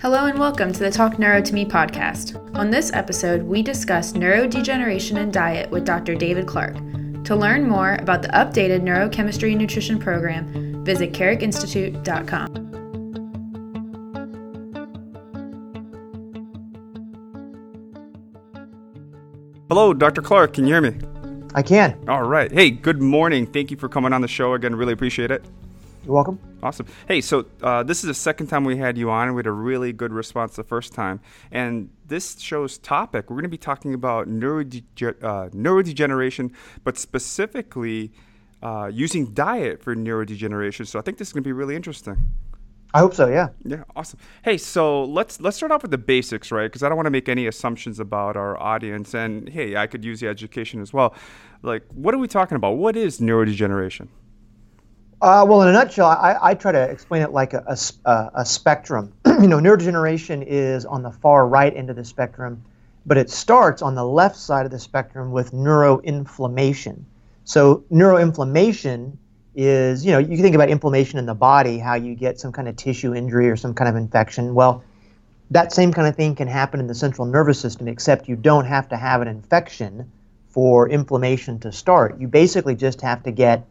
Hello and welcome to the Talk Neuro to Me podcast. On this episode, we discuss neurodegeneration and diet with Dr. David Clark. To learn more about the updated neurochemistry and nutrition program, visit carrickinstitute.com. Hello, Dr. Clark. Can you hear me? I can. All right. Hey, good morning. Thank you for coming on the show again. Really appreciate it. You're welcome. Awesome. Hey, so uh, this is the second time we had you on. We had a really good response the first time. And this show's topic, we're going to be talking about neurode- uh, neurodegeneration, but specifically uh, using diet for neurodegeneration. So I think this is going to be really interesting. I hope so. Yeah. Yeah. Awesome. Hey, so let's let's start off with the basics, right? Because I don't want to make any assumptions about our audience. And hey, I could use the education as well. Like, what are we talking about? What is neurodegeneration? Uh, well, in a nutshell, I, I, try to explain it like a, a, a spectrum. you know, neurodegeneration is on the far right end of the spectrum, but it starts on the left side of the spectrum with neuroinflammation. So, neuroinflammation is, you know, you think about inflammation in the body, how you get some kind of tissue injury or some kind of infection. Well, that same kind of thing can happen in the central nervous system, except you don't have to have an infection for inflammation to start. You basically just have to get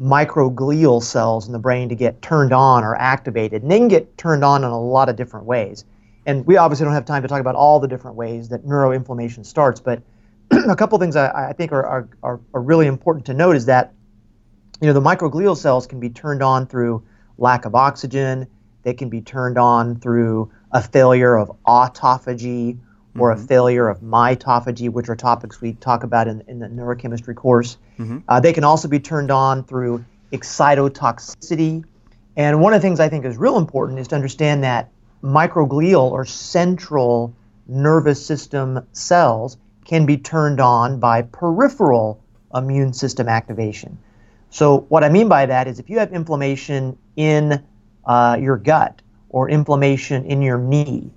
microglial cells in the brain to get turned on or activated. And they can get turned on in a lot of different ways. And we obviously don't have time to talk about all the different ways that neuroinflammation starts, but a couple things I, I think are, are, are, are really important to note is that you know the microglial cells can be turned on through lack of oxygen. They can be turned on through a failure of autophagy or mm-hmm. a failure of mitophagy, which are topics we talk about in, in the neurochemistry course. Mm-hmm. Uh, they can also be turned on through excitotoxicity. And one of the things I think is real important is to understand that microglial or central nervous system cells can be turned on by peripheral immune system activation. So, what I mean by that is if you have inflammation in uh, your gut or inflammation in your knee,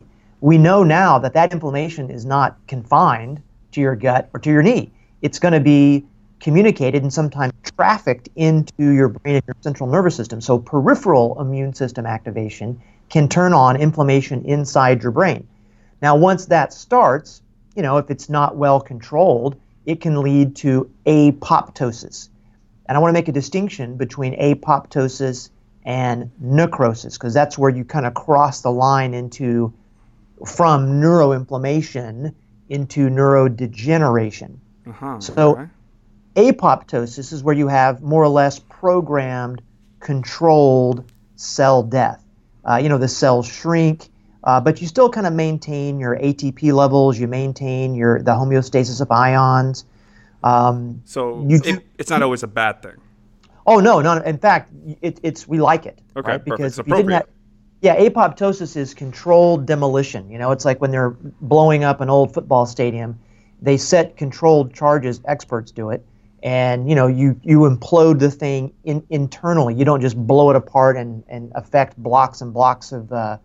we know now that that inflammation is not confined to your gut or to your knee. It's going to be communicated and sometimes trafficked into your brain and your central nervous system. So peripheral immune system activation can turn on inflammation inside your brain. Now, once that starts, you know, if it's not well controlled, it can lead to apoptosis. And I want to make a distinction between apoptosis and necrosis because that's where you kind of cross the line into from neuroinflammation into neurodegeneration. Uh-huh, so, okay. apoptosis is where you have more or less programmed, controlled cell death. Uh, you know, the cells shrink, uh, but you still kind of maintain your ATP levels. You maintain your the homeostasis of ions. Um, so you, it, it's not always a bad thing. Oh no, no. In fact, it, it's we like it. Okay, right? because perfect. It's appropriate. Yeah, apoptosis is controlled demolition. You know, it's like when they're blowing up an old football stadium, they set controlled charges. Experts do it, and you know, you you implode the thing in, internally. You don't just blow it apart and and affect blocks and blocks of uh,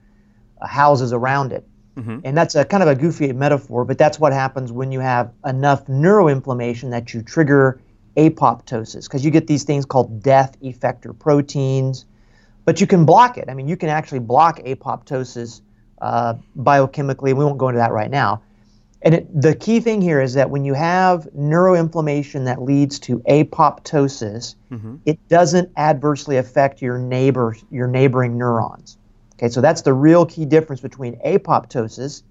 houses around it. Mm-hmm. And that's a kind of a goofy metaphor, but that's what happens when you have enough neuroinflammation that you trigger apoptosis, because you get these things called death effector proteins but you can block it. I mean, you can actually block apoptosis uh, biochemically. We won't go into that right now. And it, the key thing here is that when you have neuroinflammation that leads to apoptosis, mm-hmm. it doesn't adversely affect your neighbor, your neighboring neurons. Okay, so that's the real key difference between apoptosis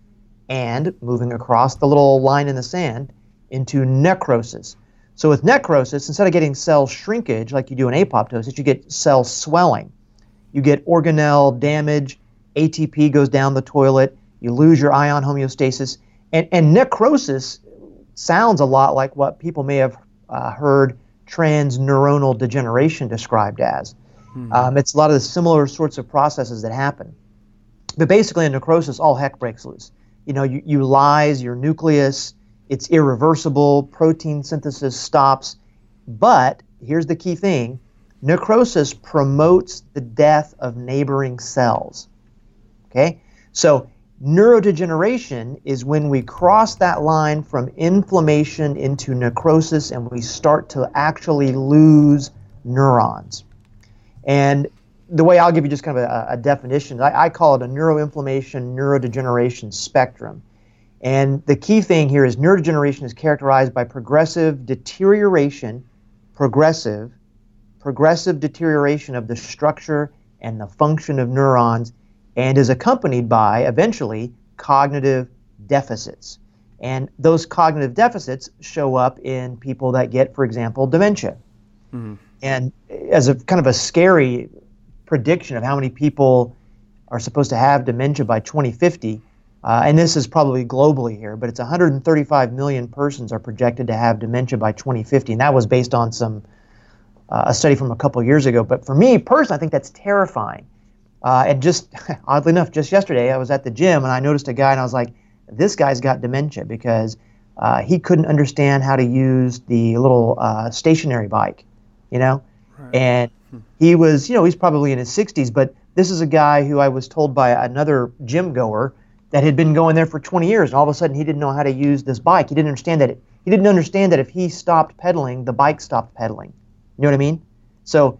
and moving across the little line in the sand into necrosis. So with necrosis, instead of getting cell shrinkage like you do in apoptosis, you get cell swelling you get organelle damage, ATP goes down the toilet, you lose your ion homeostasis, and, and necrosis sounds a lot like what people may have uh, heard transneuronal degeneration described as. Hmm. Um, it's a lot of the similar sorts of processes that happen. But basically, in necrosis, all heck breaks loose. You know, you, you lyse your nucleus, it's irreversible, protein synthesis stops. But here's the key thing necrosis promotes the death of neighboring cells. Okay? So, neurodegeneration is when we cross that line from inflammation into necrosis and we start to actually lose neurons. And the way I'll give you just kind of a, a definition, I, I, call it a neuroinflammation neurodegeneration spectrum. And the key thing here is neurodegeneration is characterized by progressive deterioration, progressive, progressive deterioration of the structure and the function of neurons, and is accompanied by eventually cognitive deficits. And those cognitive deficits show up in people that get, for example, dementia. Mm-hmm. And as a kind of a scary prediction of how many people are supposed to have dementia by 2050, uh, and this is probably globally here, but it's 135 million persons are projected to have dementia by 2050, and that was based on some uh, a study from a couple years ago. But for me personally, I think that's terrifying. Uh, and just oddly enough, just yesterday I was at the gym and I noticed a guy and I was like, this guy's got dementia because uh, he couldn't understand how to use the little uh, stationary bike, you know, right. and hmm. he was, you know, he's probably in his 60s, but this is a guy who I was told by another gym goer that had been going there for 20 years, and all of a sudden he didn't know how to use this bike. He didn't understand that it, he didn't understand that if he stopped pedaling, the bike stopped pedaling. You know what I mean? So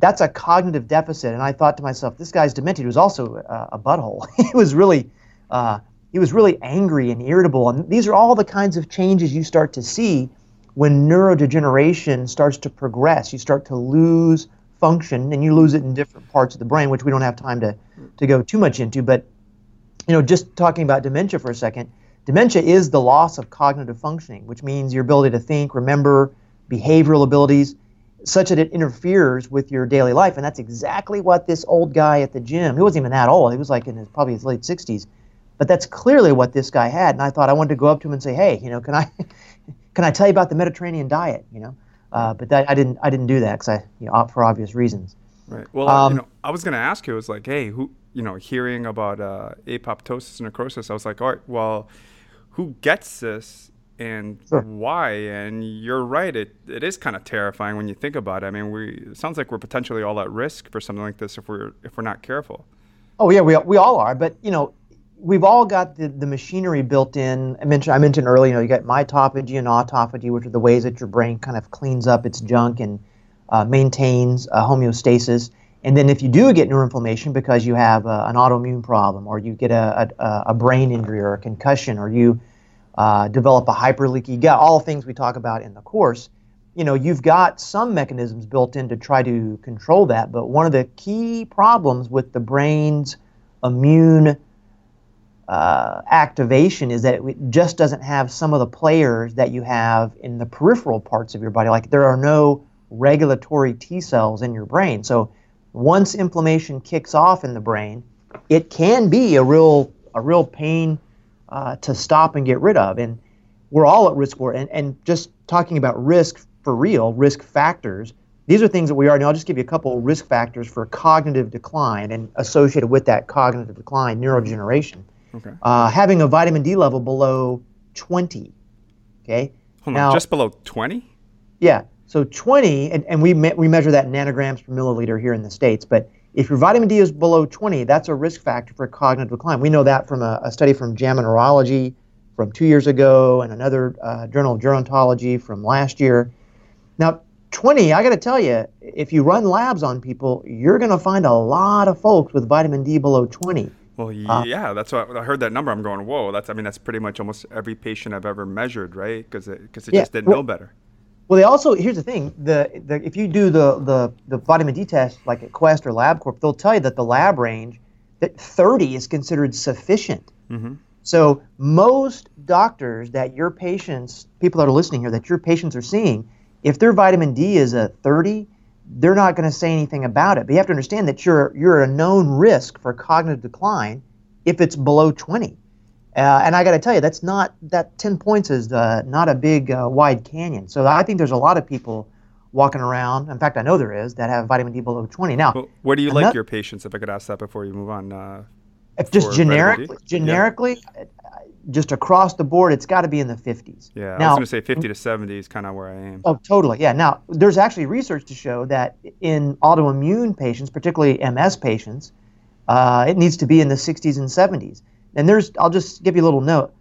that's a cognitive deficit. And I thought to myself, this guy's demented. He was also a, a butthole. he was really, uh, he was really angry and irritable. And these are all the kinds of changes you start to see when neurodegeneration starts to progress. You start to lose function, and you lose it in different parts of the brain, which we don't have time to to go too much into. But you know, just talking about dementia for a second, dementia is the loss of cognitive functioning, which means your ability to think, remember, behavioral abilities such that it interferes with your daily life. And that's exactly what this old guy at the gym, he wasn't even that old, he was like in his, probably his late 60s, but that's clearly what this guy had. And I thought I wanted to go up to him and say, hey, you know, can I, can I tell you about the Mediterranean diet, you know? Uh, but that, I didn't, I didn't do that because I, you know, for obvious reasons. Right. Well, um, you know, I was going to ask you, it was like, hey, who, you know, hearing about uh, apoptosis and necrosis, I was like, all right, well, who gets this and sure. why. And you're right; it it is kind of terrifying when you think about it. I mean, we it sounds like we're potentially all at risk for something like this if we're if we're not careful. Oh yeah, we we all are. But you know, we've all got the, the machinery built in. I mentioned I mentioned earlier. You know, you got mitophagy and autophagy, which are the ways that your brain kind of cleans up its junk and uh, maintains uh, homeostasis. And then if you do get neuroinflammation because you have uh, an autoimmune problem, or you get a, a, a brain injury or a concussion, or you uh, develop a hyperleaky gut, all things we talk about in the course. You know, you've got some mechanisms built in to try to control that, but one of the key problems with the brain's immune uh, activation is that it just doesn't have some of the players that you have in the peripheral parts of your body. Like there are no regulatory T cells in your brain. So once inflammation kicks off in the brain, it can be a real a real pain uh, to stop and get rid of. And we're all at risk for it. And, and just talking about risk for real, risk factors, these are things that we are. know. I'll just give you a couple risk factors for cognitive decline and associated with that cognitive decline, neurodegeneration. Okay. Uh, having a vitamin D level below 20. Okay. Hold now, on, just below 20? Yeah. So 20, and, and we, me- we measure that in nanograms per milliliter here in the States, but if your vitamin D is below 20, that's a risk factor for cognitive decline. We know that from a, a study from JAMA Neurology from two years ago and another uh, Journal of Gerontology from last year. Now, 20, I got to tell you, if you run labs on people, you're going to find a lot of folks with vitamin D below 20. Well, uh, yeah, uh, that's what I heard that number. I'm going, whoa, that's. I mean, that's pretty much almost every patient I've ever measured, right? Because it, cause it yeah, just didn't well, know better. Well, they also here's the thing: the, the if you do the, the the vitamin D test like at Quest or LabCorp, they'll tell you that the lab range that 30 is considered sufficient. Mm-hmm. So most doctors that your patients, people that are listening here, that your patients are seeing, if their vitamin D is a 30, they're not going to say anything about it. But you have to understand that you're you're a known risk for cognitive decline if it's below 20. Uh, and I got to tell you, that's not that 10 points is uh, not a big uh, wide canyon. So I think there's a lot of people walking around. In fact, I know there is that have vitamin D below 20. Now, well, where do you like your patients? If I could ask that before you move on. Uh, just generically, generically, yeah. Just across the board, it's got to be in the 50s. Yeah, now, I was going to say 50 to 70 is kind of where I am. Oh, totally. Yeah. Now, there's actually research to show that in autoimmune patients, particularly MS patients, uh, it needs to be in the 60s and 70s. And there's, I'll just give you a little note.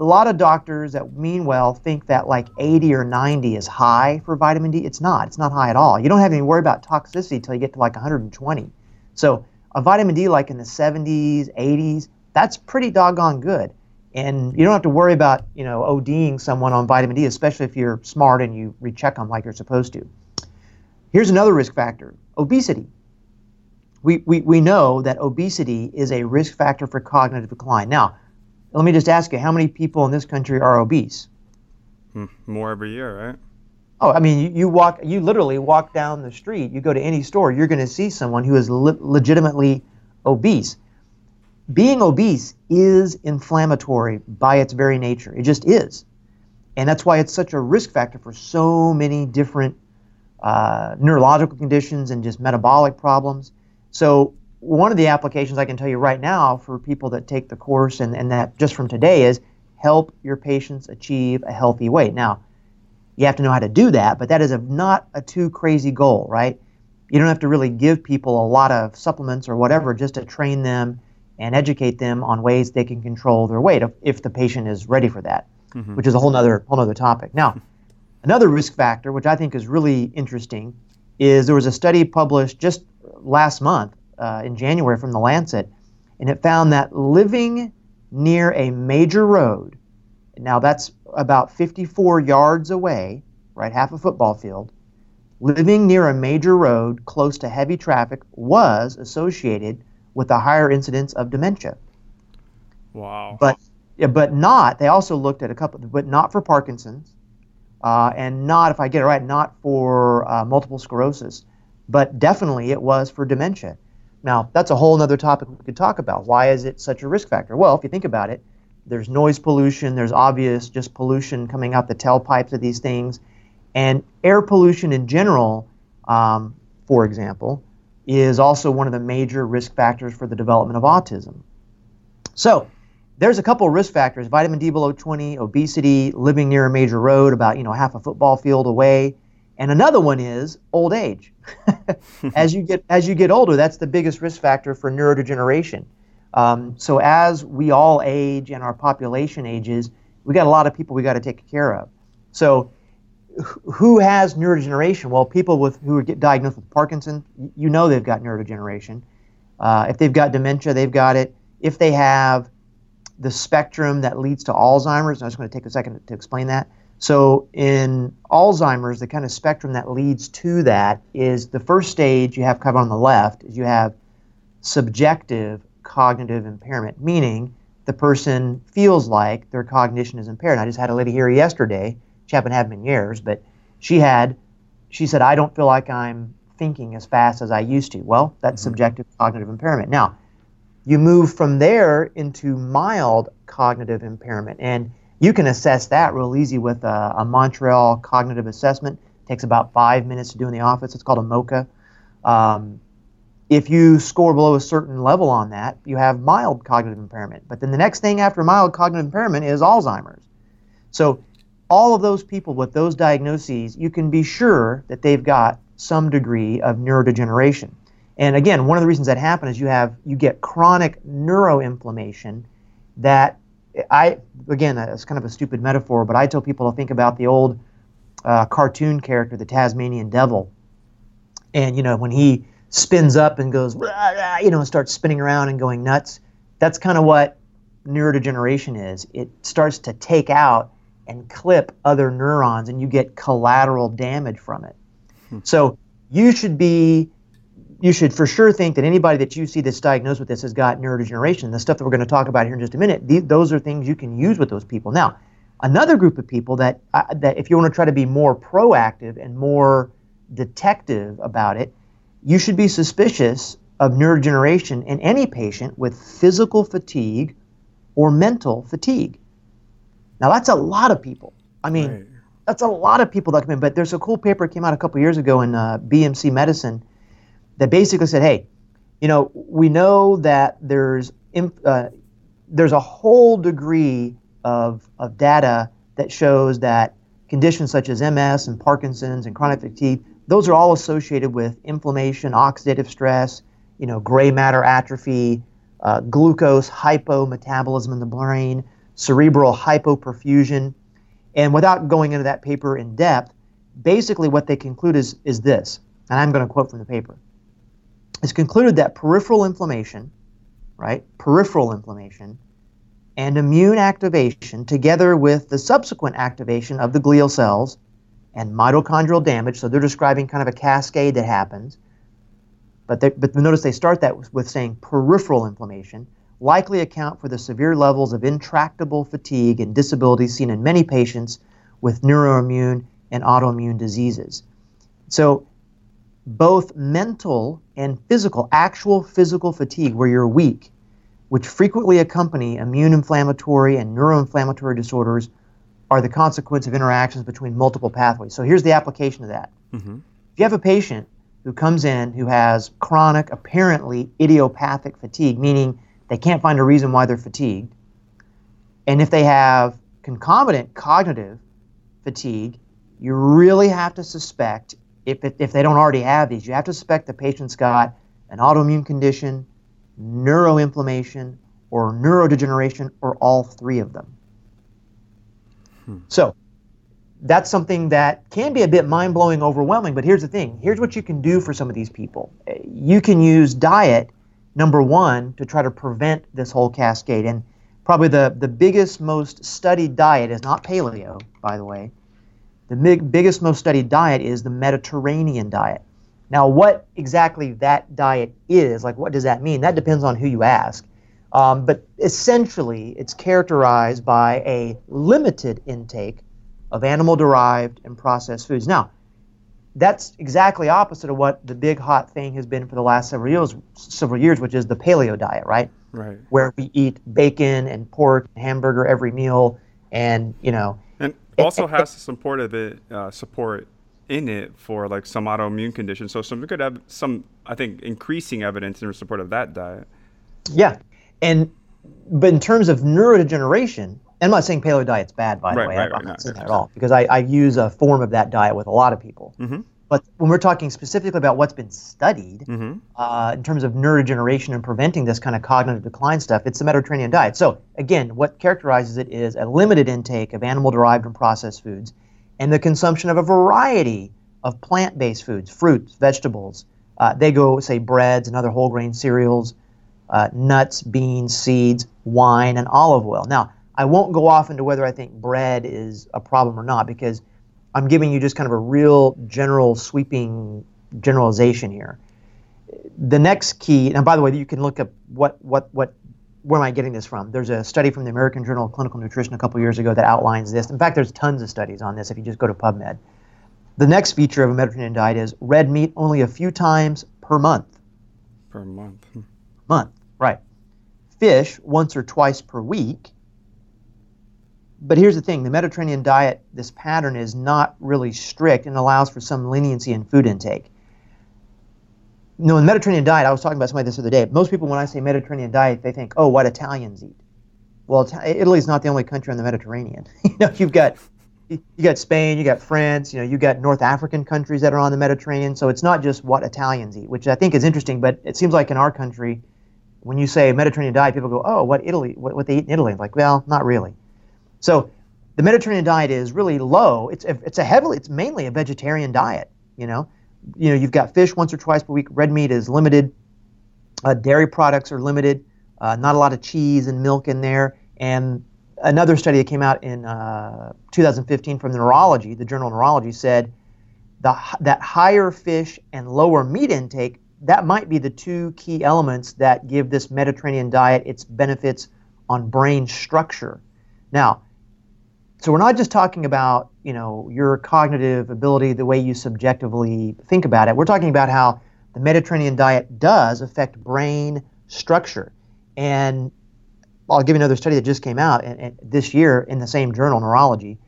a lot of doctors that mean well think that like 80 or 90 is high for vitamin D. It's not. It's not high at all. You don't have any worry about toxicity until you get to like 120. So a vitamin D like in the 70s, 80s, that's pretty doggone good. And you don't have to worry about, you know, ODing someone on vitamin D, especially if you're smart and you recheck them like you're supposed to. Here's another risk factor obesity. We, we, we know that obesity is a risk factor for cognitive decline. Now, let me just ask you, how many people in this country are obese? Hmm, more every year, right? Oh, I mean, you, you walk, you literally walk down the street. You go to any store, you're going to see someone who is le- legitimately obese. Being obese is inflammatory by its very nature. It just is, and that's why it's such a risk factor for so many different uh, neurological conditions and just metabolic problems. So one of the applications I can tell you right now for people that take the course and, and that just from today is help your patients achieve a healthy weight. Now, you have to know how to do that, but that is a, not a too crazy goal, right? You don't have to really give people a lot of supplements or whatever just to train them and educate them on ways they can control their weight if, if the patient is ready for that, mm-hmm. which is a whole other whole other topic. Now, another risk factor, which I think is really interesting, is there was a study published just last month uh, in January from the Lancet, and it found that living near a major road, now that's about 54 yards away, right, half a football field, living near a major road close to heavy traffic was associated with a higher incidence of dementia. Wow. But but not. They also looked at a couple, but not for Parkinson's, uh, and not, if I get it right, not for uh, multiple sclerosis, but definitely it was for dementia. Now, that's a whole other topic we could talk about. Why is it such a risk factor? Well, if you think about it, there's noise pollution, there's obvious just pollution coming out the tailpipes of these things, and air pollution in general, um, for example, is also one of the major risk factors for the development of autism. So, there's a couple of risk factors: vitamin D below 20, obesity, living near a major road, about you know half a football field away, and another one is old age. as you get as you get older, that's the biggest risk factor for neurodegeneration. Um, so as we all age and our population ages, we got a lot of people we got to take care of. So who has neurodegeneration? Well, people with who get diagnosed with Parkinson, you know they've got neurodegeneration. Uh, if they've got dementia, they've got it. If they have the spectrum that leads to Alzheimer's, I'm just going to take a second to explain that. So in Alzheimer's, the kind of spectrum that leads to that is the first stage you have covered on the left is you have subjective cognitive impairment, meaning the person feels like their cognition is impaired. And I just had a lady here yesterday. She happened to have been years, but she had, she said, I don't feel like I'm thinking as fast as I used to. Well, that's mm-hmm. subjective cognitive impairment. Now, you move from there into mild cognitive impairment. And you can assess that real easy with a, a Montreal cognitive assessment. It takes about five minutes to do in the office. It's called a MoCA. Um, if you score below a certain level on that, you have mild cognitive impairment. But then the next thing after mild cognitive impairment is Alzheimer's. So all of those people with those diagnoses, you can be sure that they've got some degree of neurodegeneration. And again, one of the reasons that happens is you have you get chronic neuroinflammation that I again, it's kind of a stupid metaphor, but I tell people to think about the old uh, cartoon character, the Tasmanian Devil, and you know when he spins up and goes, you know, and starts spinning around and going nuts. That's kind of what neurodegeneration is. It starts to take out and clip other neurons, and you get collateral damage from it. Hmm. So you should be you should for sure think that anybody that you see that's diagnosed with this has got neurodegeneration. The stuff that we're going to talk about here in just a minute, those are things you can use with those people. Now, another group of people that uh, that if you want to try to be more proactive and more detective about it, you should be suspicious of neurodegeneration in any patient with physical fatigue or mental fatigue. Now, that's a lot of people. I mean, right. that's a lot of people that come in. But there's a cool paper that came out a couple years ago in uh, BMC Medicine that basically said, hey, you know, we know that there's uh, there's a whole degree of, of data that shows that conditions such as MS and Parkinson's and chronic fatigue, those are all associated with inflammation, oxidative stress, you know, gray matter atrophy, uh, glucose hypometabolism in the brain. cerebral hypoperfusion. And without going into that paper in depth, basically what they conclude is, is this, and I'm going to quote from the paper. It's concluded that peripheral inflammation, right, peripheral inflammation, and immune activation, together with the subsequent activation of the glial cells and mitochondrial damage, so they're describing kind of a cascade that happens. But, they, but notice they start that with, with saying peripheral inflammation, likely account for the severe levels of intractable fatigue and disability seen in many patients with neuroimmune and autoimmune diseases. So, both mental and physical, actual physical fatigue, where you're weak, which frequently accompany immune inflammatory and neuroinflammatory disorders, are the consequence of interactions between multiple pathways. So, here's the application of that. Mm-hmm. If you have a patient who comes in who has chronic, apparently idiopathic fatigue, meaning they can't find a reason why they're fatigued. And if they have concomitant cognitive fatigue, you really have to suspect, if, it, if they don't already have these, you have to suspect the patient's got an autoimmune condition, neuroinflammation, or neurodegeneration, or all three of them. Hmm. So that's something that can be a bit mind blowing, overwhelming. But here's the thing here's what you can do for some of these people you can use diet number one, to try to prevent this whole cascade. And probably the, the biggest, most studied diet is not paleo, by the way. The big, biggest, most studied diet is the Mediterranean diet. Now, what exactly that diet is, like what does that mean? That depends on who you ask. Um, but essentially, it's characterized by a limited intake of animal derived and processed foods. Now, that's exactly opposite of what the big hot thing has been for the last several years, several years, which is the paleo diet, right? Right. Where we eat bacon and pork, and hamburger every meal, and you know. Also has some support of it, uh, support in it for like some autoimmune conditions. So some good, ev- some I think increasing evidence in support of that diet. Yeah, and but in terms of neurodegeneration, I'm not saying paleo diet's bad, by the right, way. Right, I'm right, not saying that at all because I, I, use a form of that diet with a lot of people. Mm-hmm. But when we're talking specifically about what's been studied mm-hmm. uh, in terms of neurodegeneration and preventing this kind of cognitive decline stuff, it's the Mediterranean diet. So again, what characterizes it is a limited intake of animal-derived and processed foods, and the consumption of a variety of plant-based foods, fruits, vegetables. Uh, they go say breads and other whole grain cereals, uh, nuts, beans, seeds, wine, and olive oil. Now I won't go off into whether I think bread is a problem or not because I'm giving you just kind of a real general sweeping generalization here. The next key, and by the way, you can look up what what what where am I getting this from? There's a study from the American Journal of Clinical Nutrition a couple years ago that outlines this. In fact, there's tons of studies on this if you just go to PubMed. The next feature of a Mediterranean diet is red meat only a few times per month. Per month. Hmm. Month, right. Fish once or twice per week but here's the thing the Mediterranean diet, this pattern is not really strict and allows for some leniency in food intake. You know, in the Mediterranean diet, I was talking about somebody this other day. Most people, when I say Mediterranean diet, they think, oh, what Italians eat. Well, Italy is not the only country on the Mediterranean. you know, you've got you got Spain, you got France, you know, you got North African countries that are on the Mediterranean. So it's not just what Italians eat, which I think is interesting. But it seems like in our country, when you say Mediterranean diet, people go, oh, what Italy, what, what they eat in Italy? Like, well, not really. So the Mediterranean diet is really low. It's it's a heavily it's mainly a vegetarian diet. You know, you know you've got fish once or twice per week. Red meat is limited. Uh, dairy products are limited. Uh, not a lot of cheese and milk in there. And another study that came out in uh, 2015 from the Neurology, the journal Neurology, said the, that higher fish and lower meat intake that might be the two key elements that give this Mediterranean diet its benefits on brain structure. Now, so we're not just talking about you know your cognitive ability, the way you subjectively think about it. We're talking about how the Mediterranean diet does affect brain structure. And I'll give you another study that just came out and, and this year in the same journal, Neurology.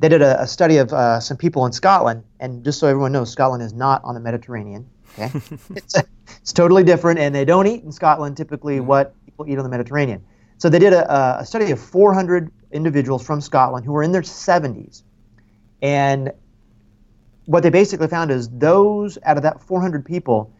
They did a, a study of uh, some people in Scotland, and just so everyone knows, Scotland is not on the Mediterranean. Okay, it's, it's totally different, and they don't eat in Scotland typically mm-hmm. what people eat on the Mediterranean. So they did a, a study of 400 individuals from Scotland who were in their 70s. And what they basically found is those out of that 400 people,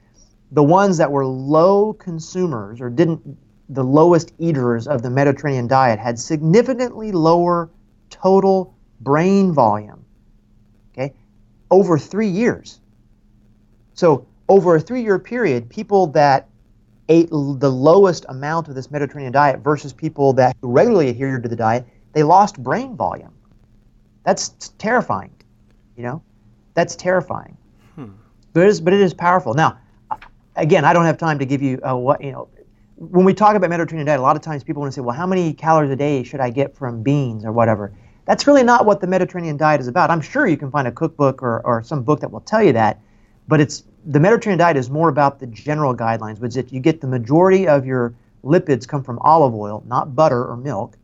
the ones that were low consumers or didn't the lowest eaters of the Mediterranean diet had significantly lower total brain volume. Okay, over three years. So over a three-year period, people that ate l- the lowest amount of this Mediterranean diet versus people that regularly adhered to the diet, they lost brain volume. That's terrifying. You know, that's terrifying. Hmm. But it is, but it is powerful. Now, again, I don't have time to give you uh, what you know. When we talk about Mediterranean diet, a lot of times people want to say, "Well, how many calories a day should I get from beans or whatever?" That's really not what the Mediterranean diet is about. I'm sure you can find a cookbook or, or some book that will tell you that, but it's the Mediterranean diet is more about the general guidelines, which is that you get the majority of your lipids come from olive oil, not butter or milk.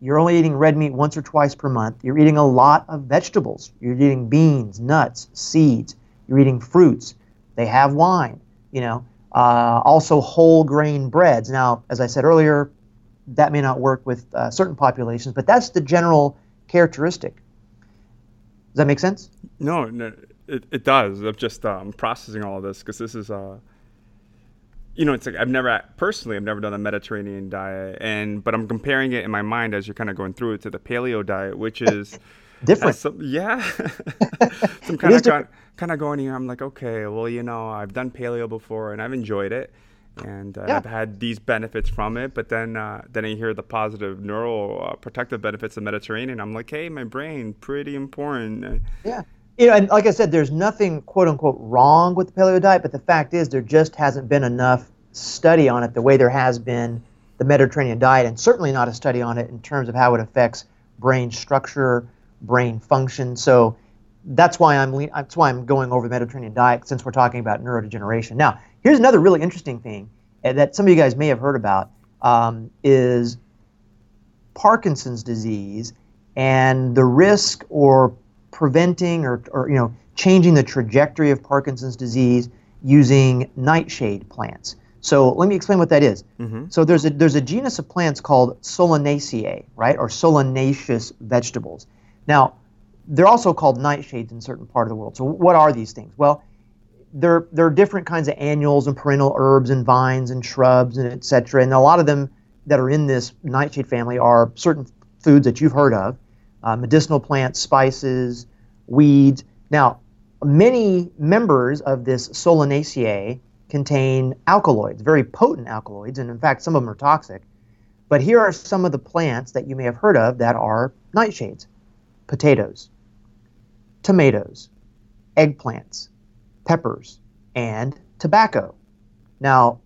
You're only eating red meat once or twice per month. You're eating a lot of vegetables. You're eating beans, nuts, seeds. You're eating fruits. They have wine, you know. Uh, also, whole grain breads. Now, as I said earlier, that may not work with uh, certain populations, but that's the general characteristic. Does that make sense? No, no it, it does. I'm just um, processing all of this because this is, uh, you know, it's like I've never personally I've never done a Mediterranean diet, and but I'm comparing it in my mind as you're kind of going through it to the Paleo diet, which is different. Some, yeah, so I'm kind of kind, kind of going here. I'm like, okay, well, you know, I've done Paleo before and I've enjoyed it and uh, yeah. I've had these benefits from it. But then, uh, then I hear the positive neural uh, protective benefits of Mediterranean. I'm like, hey, my brain, pretty important. Yeah, you know, and like I said, there's nothing quote unquote wrong with the paleo diet, but the fact is there just hasn't been enough study on it the way there has been the Mediterranean diet, and certainly not a study on it in terms of how it affects brain structure, brain function. So that's why I'm that's why I'm going over the Mediterranean diet since we're talking about neurodegeneration. Now, here's another really interesting thing eh, that some of you guys may have heard about um, is Parkinson's disease and the risk or preventing or, or you know changing the trajectory of Parkinson's disease using nightshade plants. So let me explain what that is. Mm-hmm. So there's a there's a genus of plants called Solanaceae, right, or solanaceous vegetables. Now, they're also called nightshades in certain part of the world. So what are these things? Well, there there are different kinds of annuals and perennial herbs and vines and shrubs and etc. And a lot of them that are in this nightshade family are certain foods that you've heard of, uh, medicinal plants, spices, weeds. Now, many members of this Solanaceae contain alkaloids, very potent alkaloids, and in fact, some of them are toxic. But here are some of the plants that you may have heard of that are nightshades potatoes, tomatoes, eggplants, peppers, and tobacco. Now,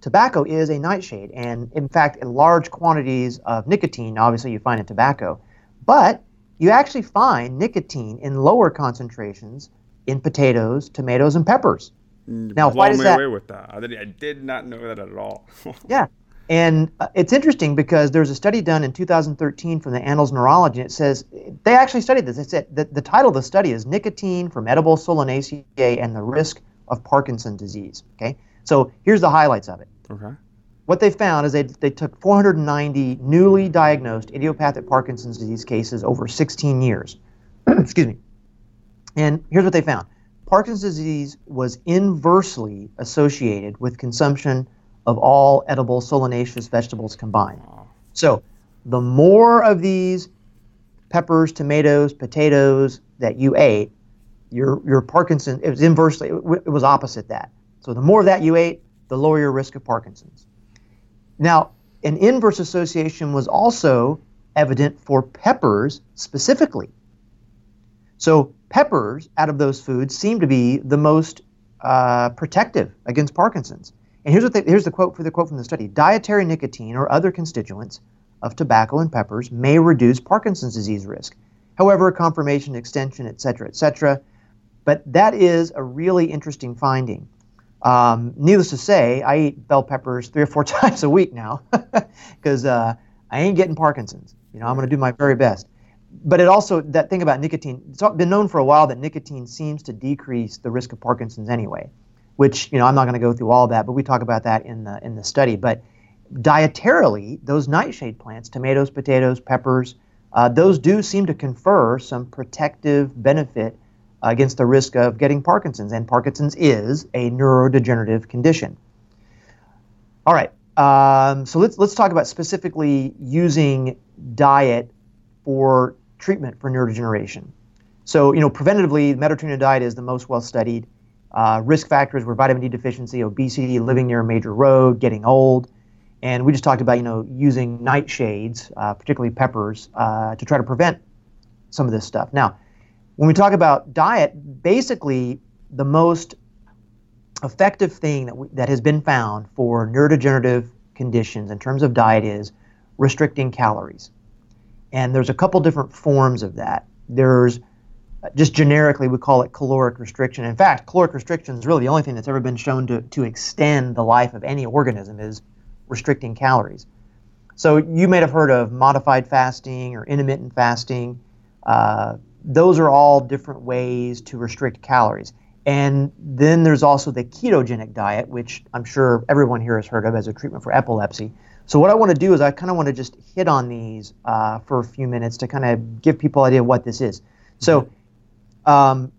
tobacco is a nightshade, and in fact, in large quantities of nicotine, obviously, you find in tobacco. But you actually find nicotine in lower concentrations in potatoes, tomatoes, and peppers. Mm, now, why does that? away with that. I did, I did not know that at all. yeah, and uh, it's interesting because there's a study done in 2013 from the Annals of Neurology. And it says they actually studied this. It said the, the title of the study is "Nicotine from Edible Solanaceae and the Risk of Parkinson's Disease." Okay, so here's the highlights of it. Okay what they found is they, they took 490 newly diagnosed idiopathic Parkinson's disease cases over 16 years. Excuse me. And here's what they found Parkinson's disease was inversely associated with consumption of all edible solanaceous vegetables combined. So, the more of these peppers, tomatoes, potatoes that you ate, your, your Parkinson, it was inversely, it was opposite that. So, the more of that you ate, the lower your risk of Parkinson's. Now, an inverse association was also evident for peppers specifically. So, peppers out of those foods seem to be the most uh, protective against Parkinson's. And here's, what they, here's the quote for the quote from the study Dietary nicotine or other constituents of tobacco and peppers may reduce Parkinson's disease risk. However, confirmation, extension, et cetera, et cetera. But that is a really interesting finding. Um, needless to say, I eat bell peppers three or four times a week now because uh, I ain't getting Parkinson's. You know, I'm going to do my very best. But it also that thing about nicotine. It's been known for a while that nicotine seems to decrease the risk of Parkinson's anyway. Which you know, I'm not going to go through all that, but we talk about that in the in the study. But dietarily, those nightshade plants, tomatoes, potatoes, peppers, uh, those do seem to confer some protective benefit against the risk of getting Parkinson's. And Parkinson's is a neurodegenerative condition. All right, Um, so let's let's talk about specifically using diet for treatment for neurodegeneration. So you know, preventatively, the Mediterranean diet is the most well studied. Uh, risk factors were vitamin D deficiency, obesity, living near a major road, getting old, and we just talked about you know using nightshades, uh, particularly peppers, uh, to try to prevent some of this stuff. Now, when we talk about diet, basically the most effective thing that, we, that has been found for neurodegenerative conditions in terms of diet is restricting calories. And there's a couple different forms of that. There's just generically, we call it caloric restriction. In fact, caloric restriction is really the only thing that's ever been shown to, to extend the life of any organism is restricting calories. So you may have heard of modified fasting or intermittent fasting. Uh, those are all different ways to restrict calories. And then there's also the ketogenic diet, which I'm sure everyone here has heard of as a treatment for epilepsy. So what I want to do is I kind of want to just hit on these uh, for a few minutes to kind of give people an idea of what this is. So um,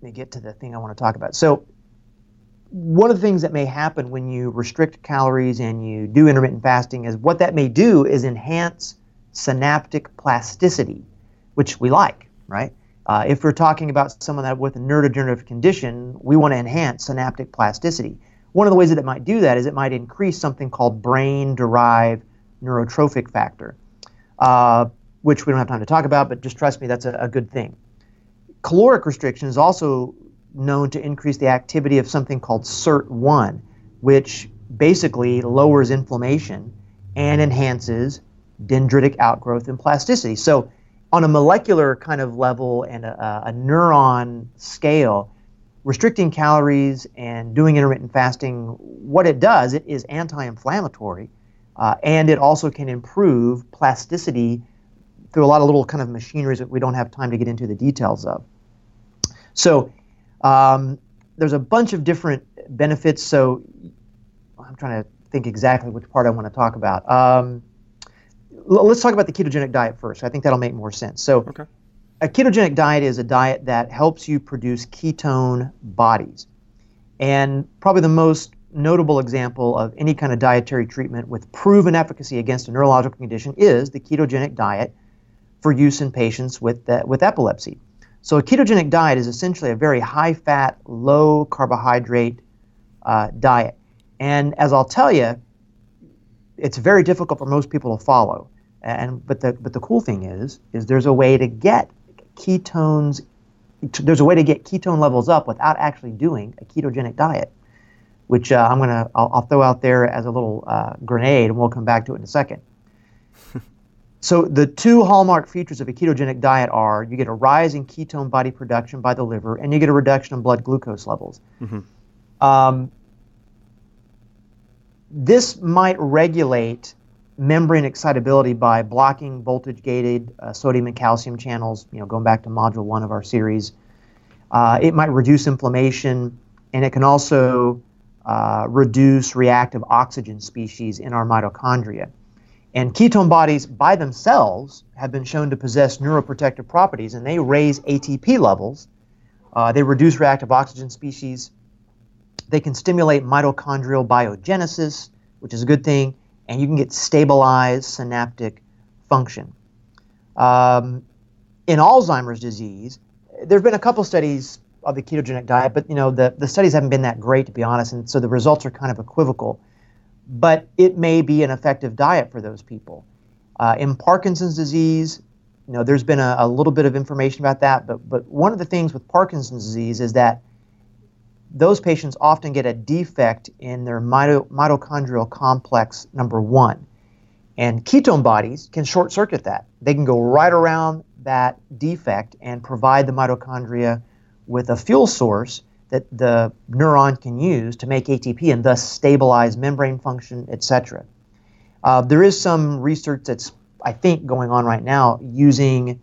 let me get to the thing I want to talk about. So one of the things that may happen when you restrict calories and you do intermittent fasting is what that may do is enhance synaptic plasticity, which we like, right? Uh, if we're talking about someone that with a neurodegenerative condition, we want to enhance synaptic plasticity. One of the ways that it might do that is it might increase something called brain-derived neurotrophic factor, uh, which we don't have time to talk about, but just trust me, that's a, a good thing. Caloric restriction is also known to increase the activity of something called SIRT1, which basically lowers inflammation and enhances dendritic outgrowth and plasticity. So on a molecular kind of level and a, a neuron scale, restricting calories and doing intermittent fasting, what it does, it is anti-inflammatory, uh, and it also can improve plasticity through a lot of little kind of machineries that we don't have time to get into the details of. So um, there's a bunch of different benefits. So I'm trying to think exactly which part I want to talk about. Um, let's talk about the ketogenic diet first. I think that'll make more sense. So, okay. a ketogenic diet is a diet that helps you produce ketone bodies. And probably the most notable example of any kind of dietary treatment with proven efficacy against a neurological condition is the ketogenic diet for use in patients with, uh, with epilepsy. So, a ketogenic diet is essentially a very high fat, low carbohydrate uh, diet. And as I'll tell you, it's very difficult for most people to follow. And but the but the cool thing is is there's a way to get ketones. There's a way to get ketone levels up without actually doing a ketogenic diet, which uh, I'm gonna I'll, I'll, throw out there as a little uh, grenade, and we'll come back to it in a second. so the two hallmark features of a ketogenic diet are you get a rise in ketone body production by the liver, and you get a reduction in blood glucose levels. Mm-hmm. Um, this might regulate membrane excitability by blocking voltage gated uh, sodium and calcium channels, you know, going back to module one of our series. Uh, it might reduce inflammation, and it can also uh, reduce reactive oxygen species in our mitochondria. And ketone bodies by themselves have been shown to possess neuroprotective properties, and they raise ATP levels. Uh, they reduce reactive oxygen species. They can stimulate mitochondrial biogenesis, which is a good thing and you can get stabilized synaptic function. Um, in Alzheimer's disease, there have been a couple studies of the ketogenic diet, but you know the, the studies haven't been that great to be honest, and so the results are kind of equivocal. But it may be an effective diet for those people. Uh, in Parkinson's disease, you know, there's been a, a, little bit of information about that, but but one of the things with Parkinson's disease is that those patients often get a defect in their mito- mitochondrial complex number one. And ketone bodies can short circuit that. They can go right around that defect and provide the mitochondria with a fuel source that the neuron can use to make ATP and thus stabilize membrane function, etc. Uh, there is some research that's, I think, going on right now using,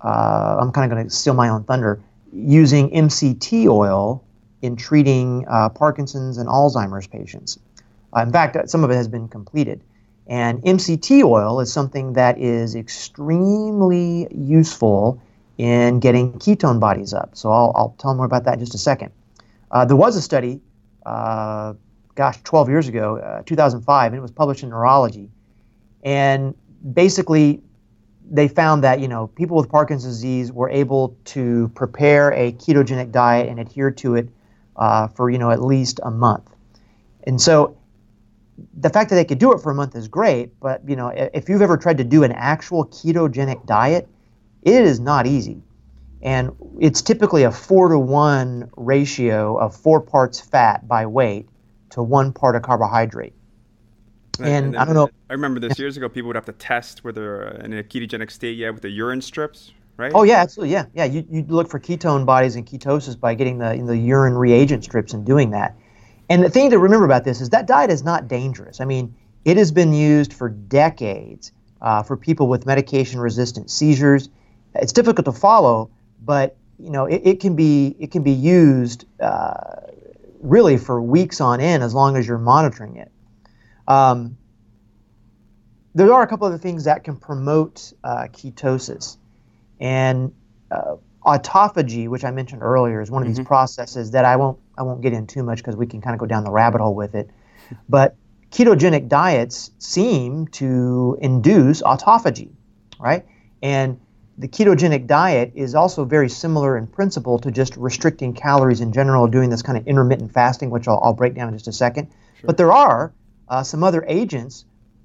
uh, I'm kind of going to steal my own thunder, using MCT oil in treating uh, Parkinson's and Alzheimer's patients. Uh, in fact, some of it has been completed. And MCT oil is something that is extremely useful in getting ketone bodies up. So I'll, I'll tell more about that in just a second. Uh, there was a study uh, gosh, 12 years ago, uh, 2005, and it was published in Neurology. And basically, they found that you know people with Parkinson's disease were able to prepare a ketogenic diet and adhere to it uh, for you know at least a month. And so the fact that they could do it for a month is great, but you know if you've ever tried to do an actual ketogenic diet, it is not easy. And it's typically a four to one ratio of four parts fat by weight to one part of carbohydrate. And, and I don't know. I remember this years ago, people would have to test whether in a ketogenic state, yeah, with the urine strips, right? Oh yeah, absolutely, yeah, yeah. You you look for ketone bodies and ketosis by getting the the urine reagent strips and doing that. And the thing to remember about this is that diet is not dangerous. I mean, it has been used for decades uh, for people with medication-resistant seizures. It's difficult to follow, but you know it, it can be it can be used uh, really for weeks on end as long as you're monitoring it. Um, there are a couple other things that can promote uh, ketosis, and uh, autophagy, which I mentioned earlier, is one of mm-hmm. these processes that I won't I won't get in too much because we can kind of go down the rabbit hole with it. But ketogenic diets seem to induce autophagy, right? And the ketogenic diet is also very similar in principle to just restricting calories in general, doing this kind of intermittent fasting, which I'll, I'll break down in just a second. Sure. But there are uh, some other agents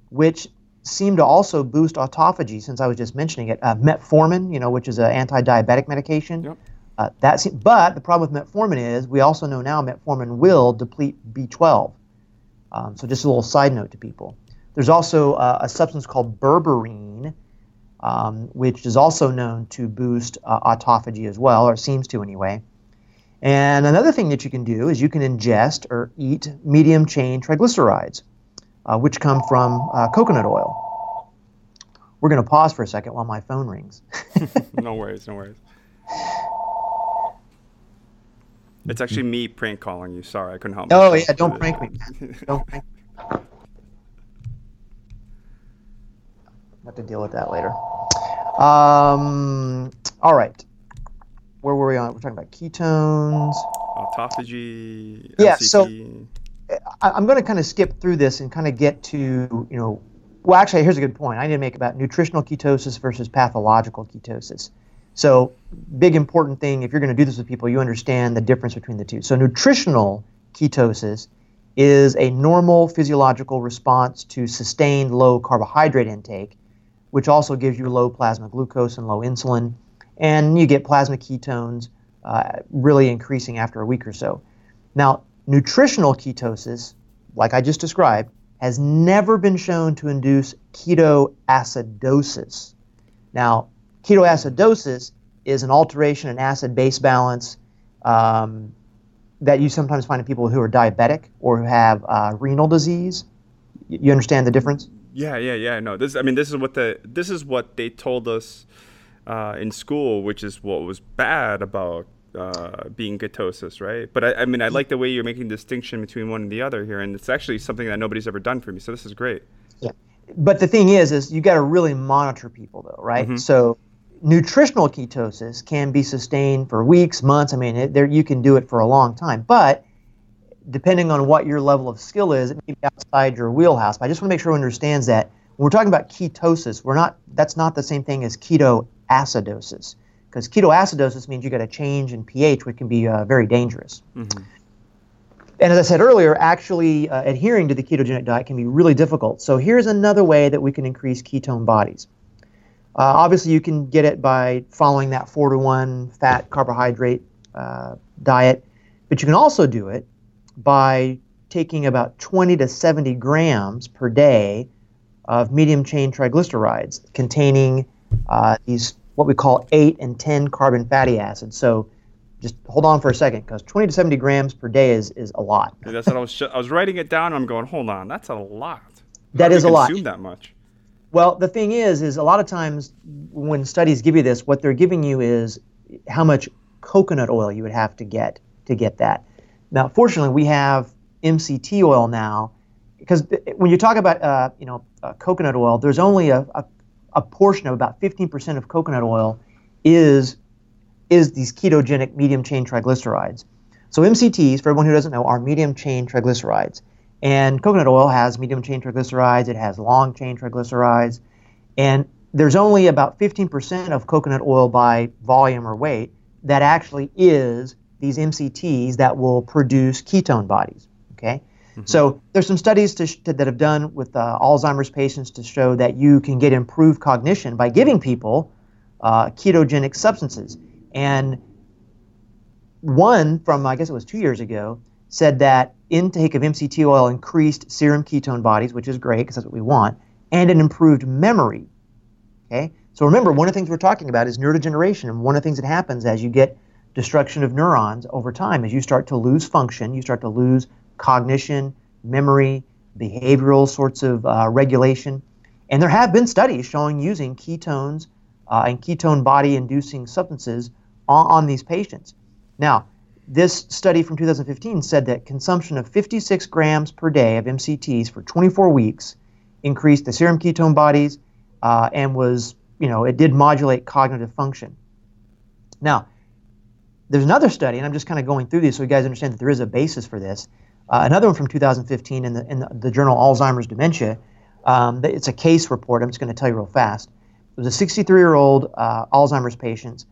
which seem to also boost autophagy, since I was just mentioning it. Uh, metformin, you know, which is an anti-diabetic medication. Yep. Uh, that but the problem with metformin is we also know now metformin will deplete B12. Um, so just a little side note to people. There's also uh, a substance called berberine, um, which is also known to boost uh, autophagy as well, or seems to anyway. And another thing that you can do is you can ingest or eat medium chain triglycerides, uh, which come from uh, coconut oil. We're going to pause for a second while my phone rings. no worries, no worries. It's actually me prank calling you. Sorry, I couldn't help. Oh yeah, don't prank me. Man. don't prank. Me. have to deal with that later. Um, all right. Where were we on? We're talking about ketones. Autophagy. Yeah. LCT. So I, am going to kind of skip through this and kind of get to you know. Well, actually, here's a good point. I need to make about nutritional ketosis versus pathological ketosis. So, big important thing if you're going to do this with people, you understand the difference between the two. So, nutritional ketosis is a normal physiological response to sustained low carbohydrate intake which also gives you low plasma glucose and low insulin. And you get plasma ketones uh, really increasing after a week or so. Now, nutritional ketosis, like I just described, has never been shown to induce ketoacidosis. Now, ketoacidosis is an alteration in acid base balance um, that you sometimes find in people who are diabetic or who have uh, renal disease. You understand the difference? Yeah, yeah, yeah. No, this. I mean, this is what the this is what they told us uh, in school, which is what was bad about uh, being ketosis, right? But I, I mean, I like the way you're making distinction between one and the other here, and it's actually something that nobody's ever done for me. So this is great. Yeah, but the thing is, is you got to really monitor people, though, right? Mm-hmm. So nutritional ketosis can be sustained for weeks, months. I mean, it, there you can do it for a long time, but depending on what your level of skill is, it may be outside your wheelhouse. But I just want to make sure everyone understands that when we're talking about ketosis, we're not that's not the same thing as ketoacidosis. Because ketoacidosis means you got a change in pH, which can be uh, very dangerous. Mm-hmm. And as I said earlier, actually uh, adhering to the ketogenic diet can be really difficult. So here's another way that we can increase ketone bodies. Uh, obviously, you can get it by following that four to one fat carbohydrate uh, diet, but you can also do it by taking about 20 to 70 grams per day of medium chain triglycerides containing uh, these what we call 8 and 10 carbon fatty acids. So just hold on for a second because 20 to 70 grams per day is, is a lot. Yeah, that's what I was, sh- I was writing it down and I'm going, hold on, that's a lot. How that is a lot. Consume that much. Well, the thing is, is a lot of times when studies give you this, what they're giving you is how much coconut oil you would have to get to get that. Now, fortunately, we have MCT oil now, because when you talk about uh, you know uh, coconut oil, there's only a, a, a, portion of about 15% of coconut oil is is these ketogenic medium chain triglycerides. So MCTs, for everyone who doesn't know, are medium chain triglycerides, And coconut oil has medium chain triglycerides, it has long chain triglycerides, and there's only about 15% of coconut oil by volume or weight that actually is these MCTs that will produce ketone bodies. Okay, mm-hmm. so there's some studies to, to, that have done with uh, Alzheimer's patients to show that you can get improved cognition by giving people uh, ketogenic substances. And one from I guess it was two years ago said that intake of MCT oil increased serum ketone bodies, which is great because that's what we want, and an improved memory. Okay, so remember one of the things we're talking about is neurodegeneration, and one of the things that happens as you get destruction of neurons over time is you start to lose function, you start to lose cognition, memory, behavioral sorts of uh, regulation. And there have been studies showing using ketones uh, and ketone body inducing substances on, on these patients. Now, this study from 2015 said that consumption of 56 grams per day of MCTs for 24 weeks increased the serum ketone bodies uh, and was, you know, it did modulate cognitive function. Now, there's another study, and I'm just kind of going through these so you guys understand that there is a basis for this. Uh, another one from 2015 in the, in the, the journal Alzheimer's Dementia. Um, it's a case report. I'm just going to tell you real fast. It was a 63 year old uh, Alzheimer's patient,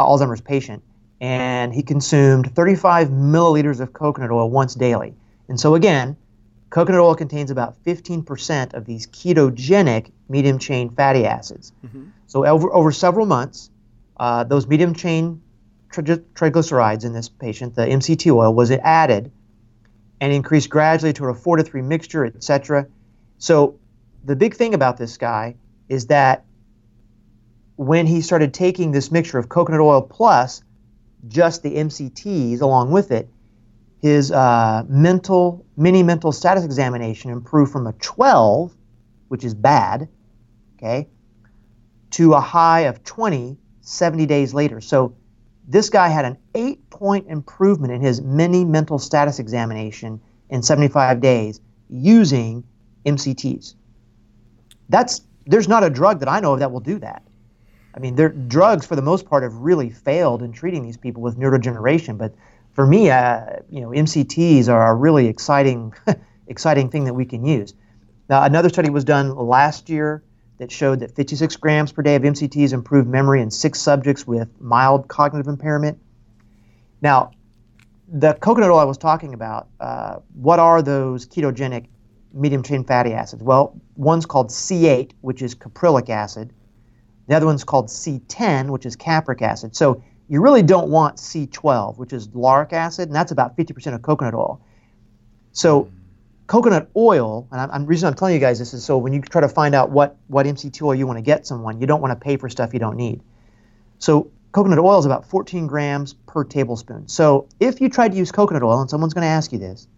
Alzheimer's patient, and he consumed 35 milliliters of coconut oil once daily. And so again, coconut oil contains about 15% of these ketogenic medium chain fatty acids. Mm-hmm. So over, over several months, uh, those medium chain triglycerides in this patient, the MCT oil, was added and increase gradually to a 4 to 3 mixture, etc. So the big thing about this guy is that when he started taking this mixture of coconut oil plus just the MCTs along with it, his uh, mental mini mental status examination improved from a 12, which is bad, okay, to a high of 20 70 days later. So this guy had an eight point improvement in his mini mental status examination in 75 days using MCTs. That's there's not a drug that I know of that will do that. I mean, their drugs for the most part have really failed in treating these people with neurodegeneration. But for me, uh, you know, MCTs are a really exciting, exciting thing that we can use. Now, another study was done last year that showed that 56 grams per day of MCTs improved memory in six subjects with mild cognitive impairment. Now, the coconut oil I was talking about, uh, what are those ketogenic medium chain fatty acids? Well, one's called C8, which is caprylic acid. The other one's called C10, which is capric acid. So you really don't want C12, which is lauric acid, and that's about 50% of coconut oil. So coconut oil, and I'm, the reason I'm telling you guys this is so when you try to find out what, what MCT oil you want to get someone, you don't want to pay for stuff you don't need. So coconut oil is about 14 grams per tablespoon. So if you tried to use coconut oil, and someone's going to ask you this,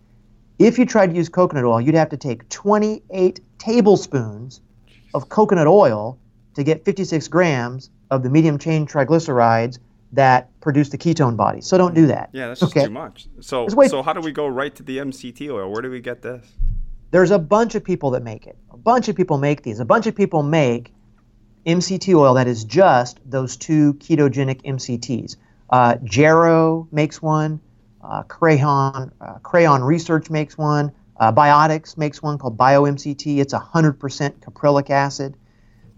if you tried to use coconut oil, you'd have to take 28 tablespoons of coconut oil to get 56 grams of the medium chain triglycerides that produce the ketone bodies. So don't do that. Yeah, that's just okay? too much. So, so how do we go right to the MCT oil? Where do we get this? There's a bunch of people that make it. A bunch of people make these. A bunch of people make MCT oil that is just those two ketogenic MCTs. Uh, makes one. Uh, Crayon, uh, Crayon Research makes one. Uh, Biotics makes one called BioMCT. It's 100% caprylic acid.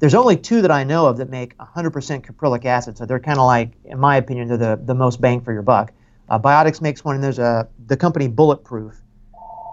There's only two that I know of that make 100% caprylic acid, so they're kind of like, in my opinion, they're the, the most bang for your buck. Uh, Biotics makes one, and there's a the company Bulletproof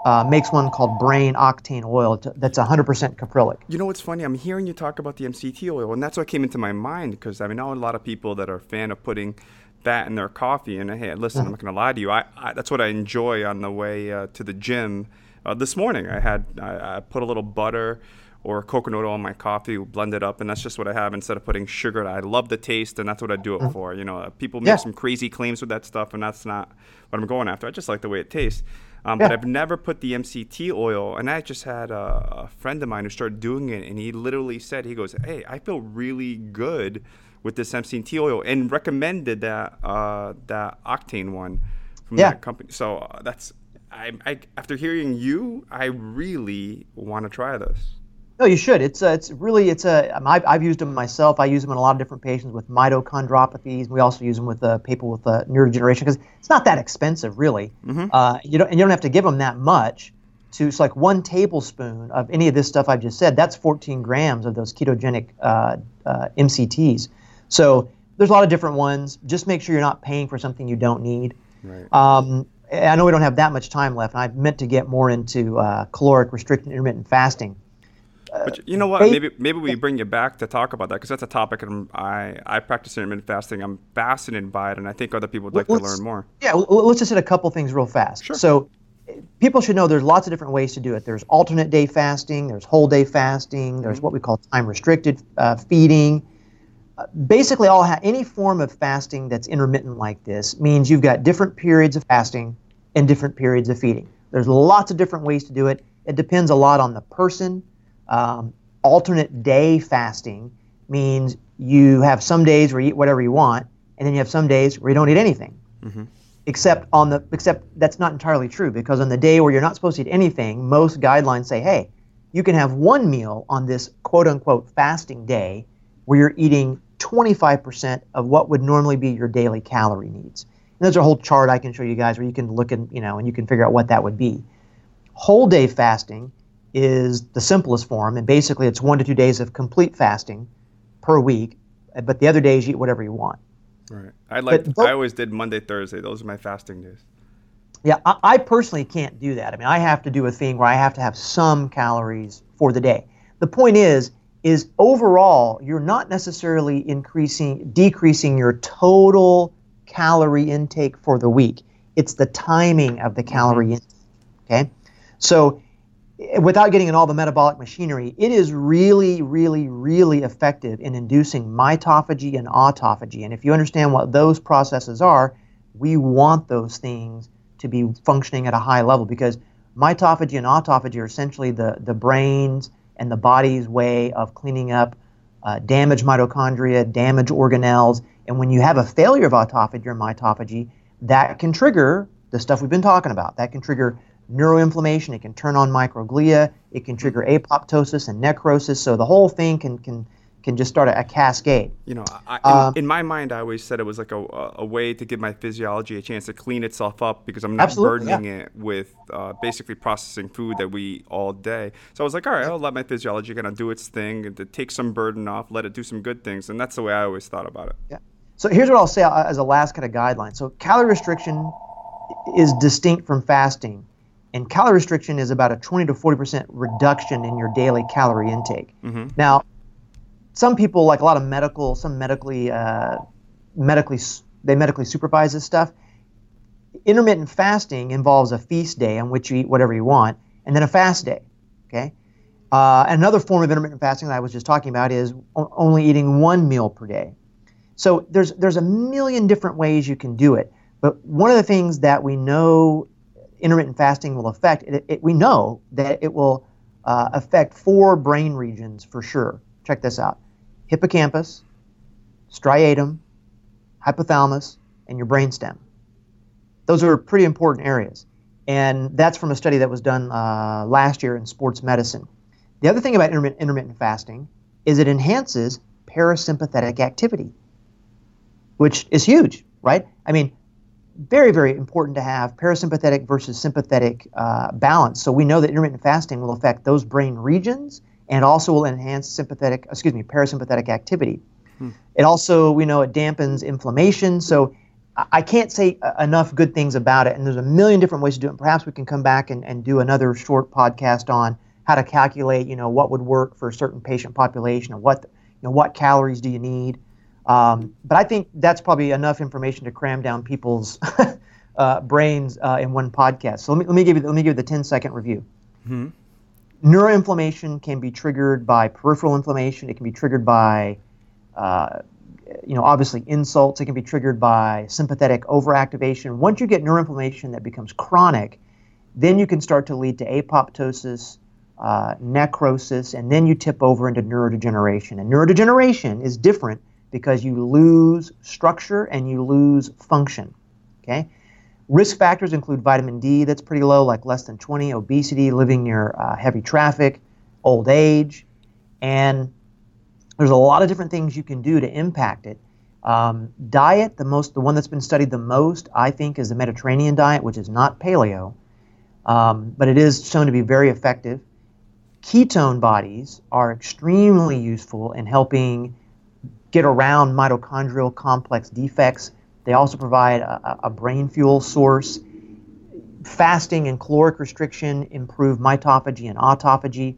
uh, makes one called Brain Octane Oil that's 100% caprylic. You know what's funny? I'm hearing you talk about the MCT oil, and that's what came into my mind because I mean, I know a lot of people that are a fan of putting that in their coffee. And hey, listen, mm-hmm. I'm not going to lie to you. I, I, that's what I enjoy on the way uh, to the gym. Uh, this morning, I had I, I put a little butter or coconut oil in my coffee, blend it up, and that's just what I have instead of putting sugar. I love the taste, and that's what I do it mm. for. You know, uh, people make yeah. some crazy claims with that stuff, and that's not what I'm going after. I just like the way it tastes. Um, yeah. But I've never put the MCT oil, and I just had a, a, friend of mine who started doing it, and he literally said, he goes, "Hey, I feel really good with this MCT oil," and recommended that uh, that octane one from yeah. that company. So uh, that's I, I after hearing you, I really want to try this. No, you should. It's uh, it's really it's a. Um, I've, I've used them myself. I use them in a lot of different patients with mitochondriopathies. We also use them with uh, people with uh, neurodegeneration because it's not that expensive, really. Mm-hmm. Uh, you don't and you don't have to give them that much to it's like one tablespoon of any of this stuff I've just said. That's 14 grams of those ketogenic uh, uh, MCTs. So there's a lot of different ones. Just make sure you're not paying for something you don't need. Right. Um, I know we don't have that much time left, and I meant to get more into uh, caloric restricted intermittent fasting. But you know what? Maybe maybe we bring you back to talk about that because that's a topic and I I practice intermittent fasting. I'm fascinated by it, and I think other people would like Let's- to learn more. Yeah, let's just hit a couple things real fast. Sure. So, people should know there's lots of different ways to do it. There's alternate day fasting, there's whole day fasting, there's what we call time restricted uh, feeding. Uh, basically, all ha- any form of fasting that's intermittent like this means you've got different periods of fasting and different periods of feeding. There's lots of different ways to do it. It depends a lot on the person. Um, alternate day fasting means you have some days where you eat whatever you want, and then you have some days where you don't eat anything. Except on the except that's not entirely true because on the day where you're not supposed to eat anything most guidelines say hey you can have one meal on this quote unquote fasting day where you're eating 25% of what would normally be your daily calorie needs. And there's a whole chart i can show you guys where you can look and you know and you can figure out what that would be. Whole day fasting is the simplest form and basically it's one to two days of complete fasting per week uh, but the other days you eat whatever you want Right. I like. But both- I always did Monday, Thursday. Those are my fasting days. Yeah, I, I personally can't do that. I mean, I have to do a thing where I have to have some calories for the day. The point is, is overall, you're not necessarily increasing, decreasing your total calorie intake for the week. It's the timing of the calorie mm-hmm. intake. Okay, so without getting in all the metabolic machinery, it is really, really, really effective in inducing mitophagy and autophagy. And if you understand what those processes are, we want those things to be functioning at a high level because mitophagy and autophagy are essentially the, the brain's and the body's way of cleaning up uh, damaged mitochondria, damaged organelles. And when you have a failure of autophagy or mitophagy, that can trigger the stuff we've been talking about. That can trigger neuroinflammation. It can turn on microglia. It can trigger apoptosis and necrosis. So the whole thing can can can just start a, a cascade. You know, I, in, Um, in my mind, I always said it was like a, a way to give my physiology a chance to clean itself up because I'm not burdening it with uh, basically processing food that we eat all day. So I was like, all right, I'll let my physiology kind of do its thing and to take some burden off, let it do some good things, and that's the way I always thought about it. Yeah. So here's what I'll say uh, as a last kind of guideline. So calorie restriction is distinct from fasting, and calorie restriction is about a 20 to 40 percent reduction in your daily calorie intake. Now, some people, like a lot of medical, some medically, uh, medically, they medically supervise this stuff. Intermittent fasting involves a feast day on which you eat whatever you want, and then a fast day. Okay. Uh, another form of intermittent fasting that I was just talking about is o- only eating one meal per day. So there's there's a million different ways you can do it. But one of the things that we know intermittent fasting will affect, it, it, we know that it will uh, affect four brain regions for sure. Check this out: hippocampus, striatum, hypothalamus, and your brainstem. Those are pretty important areas, and that's from a study that was done uh, last year in sports medicine. The other thing about intermittent, intermittent fasting is it enhances parasympathetic activity which is huge, right? I mean, very, very important to have parasympathetic versus sympathetic uh, balance. So we know that intermittent fasting will affect those brain regions and also will enhance sympathetic, excuse me, parasympathetic activity. It also, we know, it dampens inflammation. So I- can't say uh, enough good things about it. And there's a million different ways to do it. And perhaps we can come back and, and do another short podcast on how to calculate, you know, what would work for a certain patient population or what, you know, what calories do you need. Um, but I think that's probably enough information to cram down people's uh, brains uh, in one podcast. So let me, let me give you let me give you the 10 second review. Neuroinflammation can be triggered by peripheral inflammation. It can be triggered by, uh, you know, obviously insults. It can be triggered by sympathetic overactivation. Once you get neuroinflammation that becomes chronic, then you can start to lead to apoptosis, uh, necrosis, and then you tip over into neurodegeneration. And neurodegeneration is different because you lose structure and you lose function. Okay. Risk factors include vitamin D that's pretty low, like less than 20, obesity, living near uh, heavy traffic, old age, and there's a lot of different things you can do to impact it. Um, diet, the most, the one that's been studied the most, I think, is the Mediterranean diet, which is not paleo. um, but it is shown to be very effective. Ketone bodies are extremely useful in helping get around mitochondrial complex defects. They also provide a, a brain fuel source. Fasting and caloric restriction improve mitophagy and autophagy.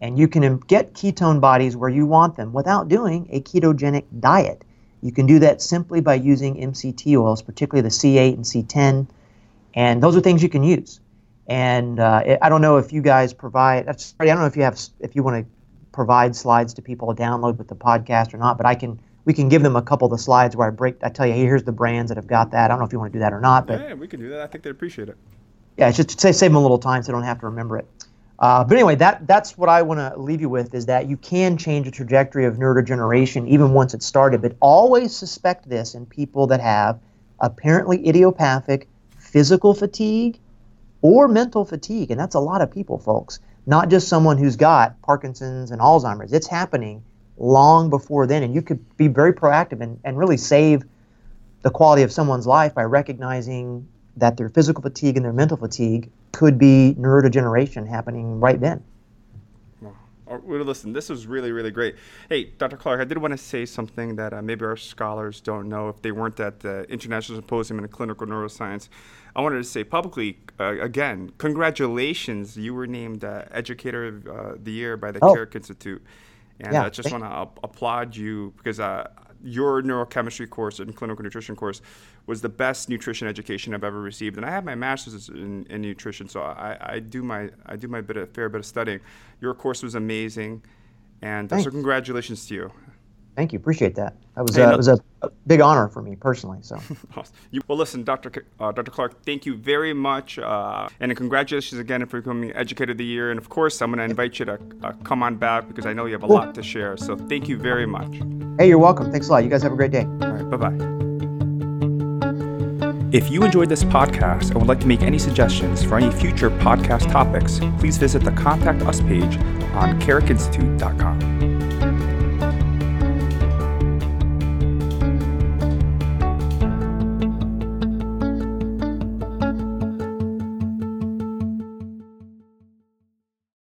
And you can get ketone bodies where you want them without doing a ketogenic diet. You can do that simply by using MCT oils, particularly the C8 and C10. And those are things you can use. And uh, I don't know if you guys provide. Sorry, I don't know if you have if you want to provide slides to people to download with the podcast or not. But I can we can give them a couple of the slides where I break. I tell you, hey, here's the brands that have got that. I don't know if you want to do that or not. But yeah, we can do that. I think they'd appreciate it. Yeah, it's just to save them a little time so they don't have to remember it. Uh, but anyway, that that's what I want to leave you with is that you can change the trajectory of neurodegeneration even once it's started. But always suspect this in people that have apparently idiopathic physical fatigue or mental fatigue, and that's a lot of people, folks. Not just someone who's got Parkinson's and Alzheimer's. It's happening long before then, and you could be very proactive and, and really save the quality of someone's life by recognizing that their physical fatigue and their mental fatigue could be neurodegeneration happening right then. Well, listen, this was really, really great. Hey, Dr. Clark, I did want to say something that uh, maybe our scholars don't know if they weren't at the International Symposium in Clinical Neuroscience. I wanted to say publicly, uh, again, congratulations. You were named uh, Educator of uh, the Year by the oh. Carrick Institute. And yeah, I just want to applaud you because uh, your neurochemistry course and clinical nutrition course was the best nutrition education I've ever received. And I have my master's in, in nutrition, so I, I, do my I do my bit of, fair bit of studying. Your course was amazing, and uh, so congratulations to you. Thank you. Appreciate that. That was, uh, was a, big honor for me personally. So, well, listen, Dr. C- uh, Dr. Clark, thank you very much, uh, and congratulations again for becoming Educator of the Year. And of course, I'm going to invite you to uh, come on back because I know you have a cool. lot to share. So, thank you very much. Hey, you're welcome. Thanks a lot. You guys have a great day. All right. Bye bye. If you enjoyed this podcast and would like to make any suggestions for any future podcast topics, please visit the Contact Us page on carrickinstitute.com.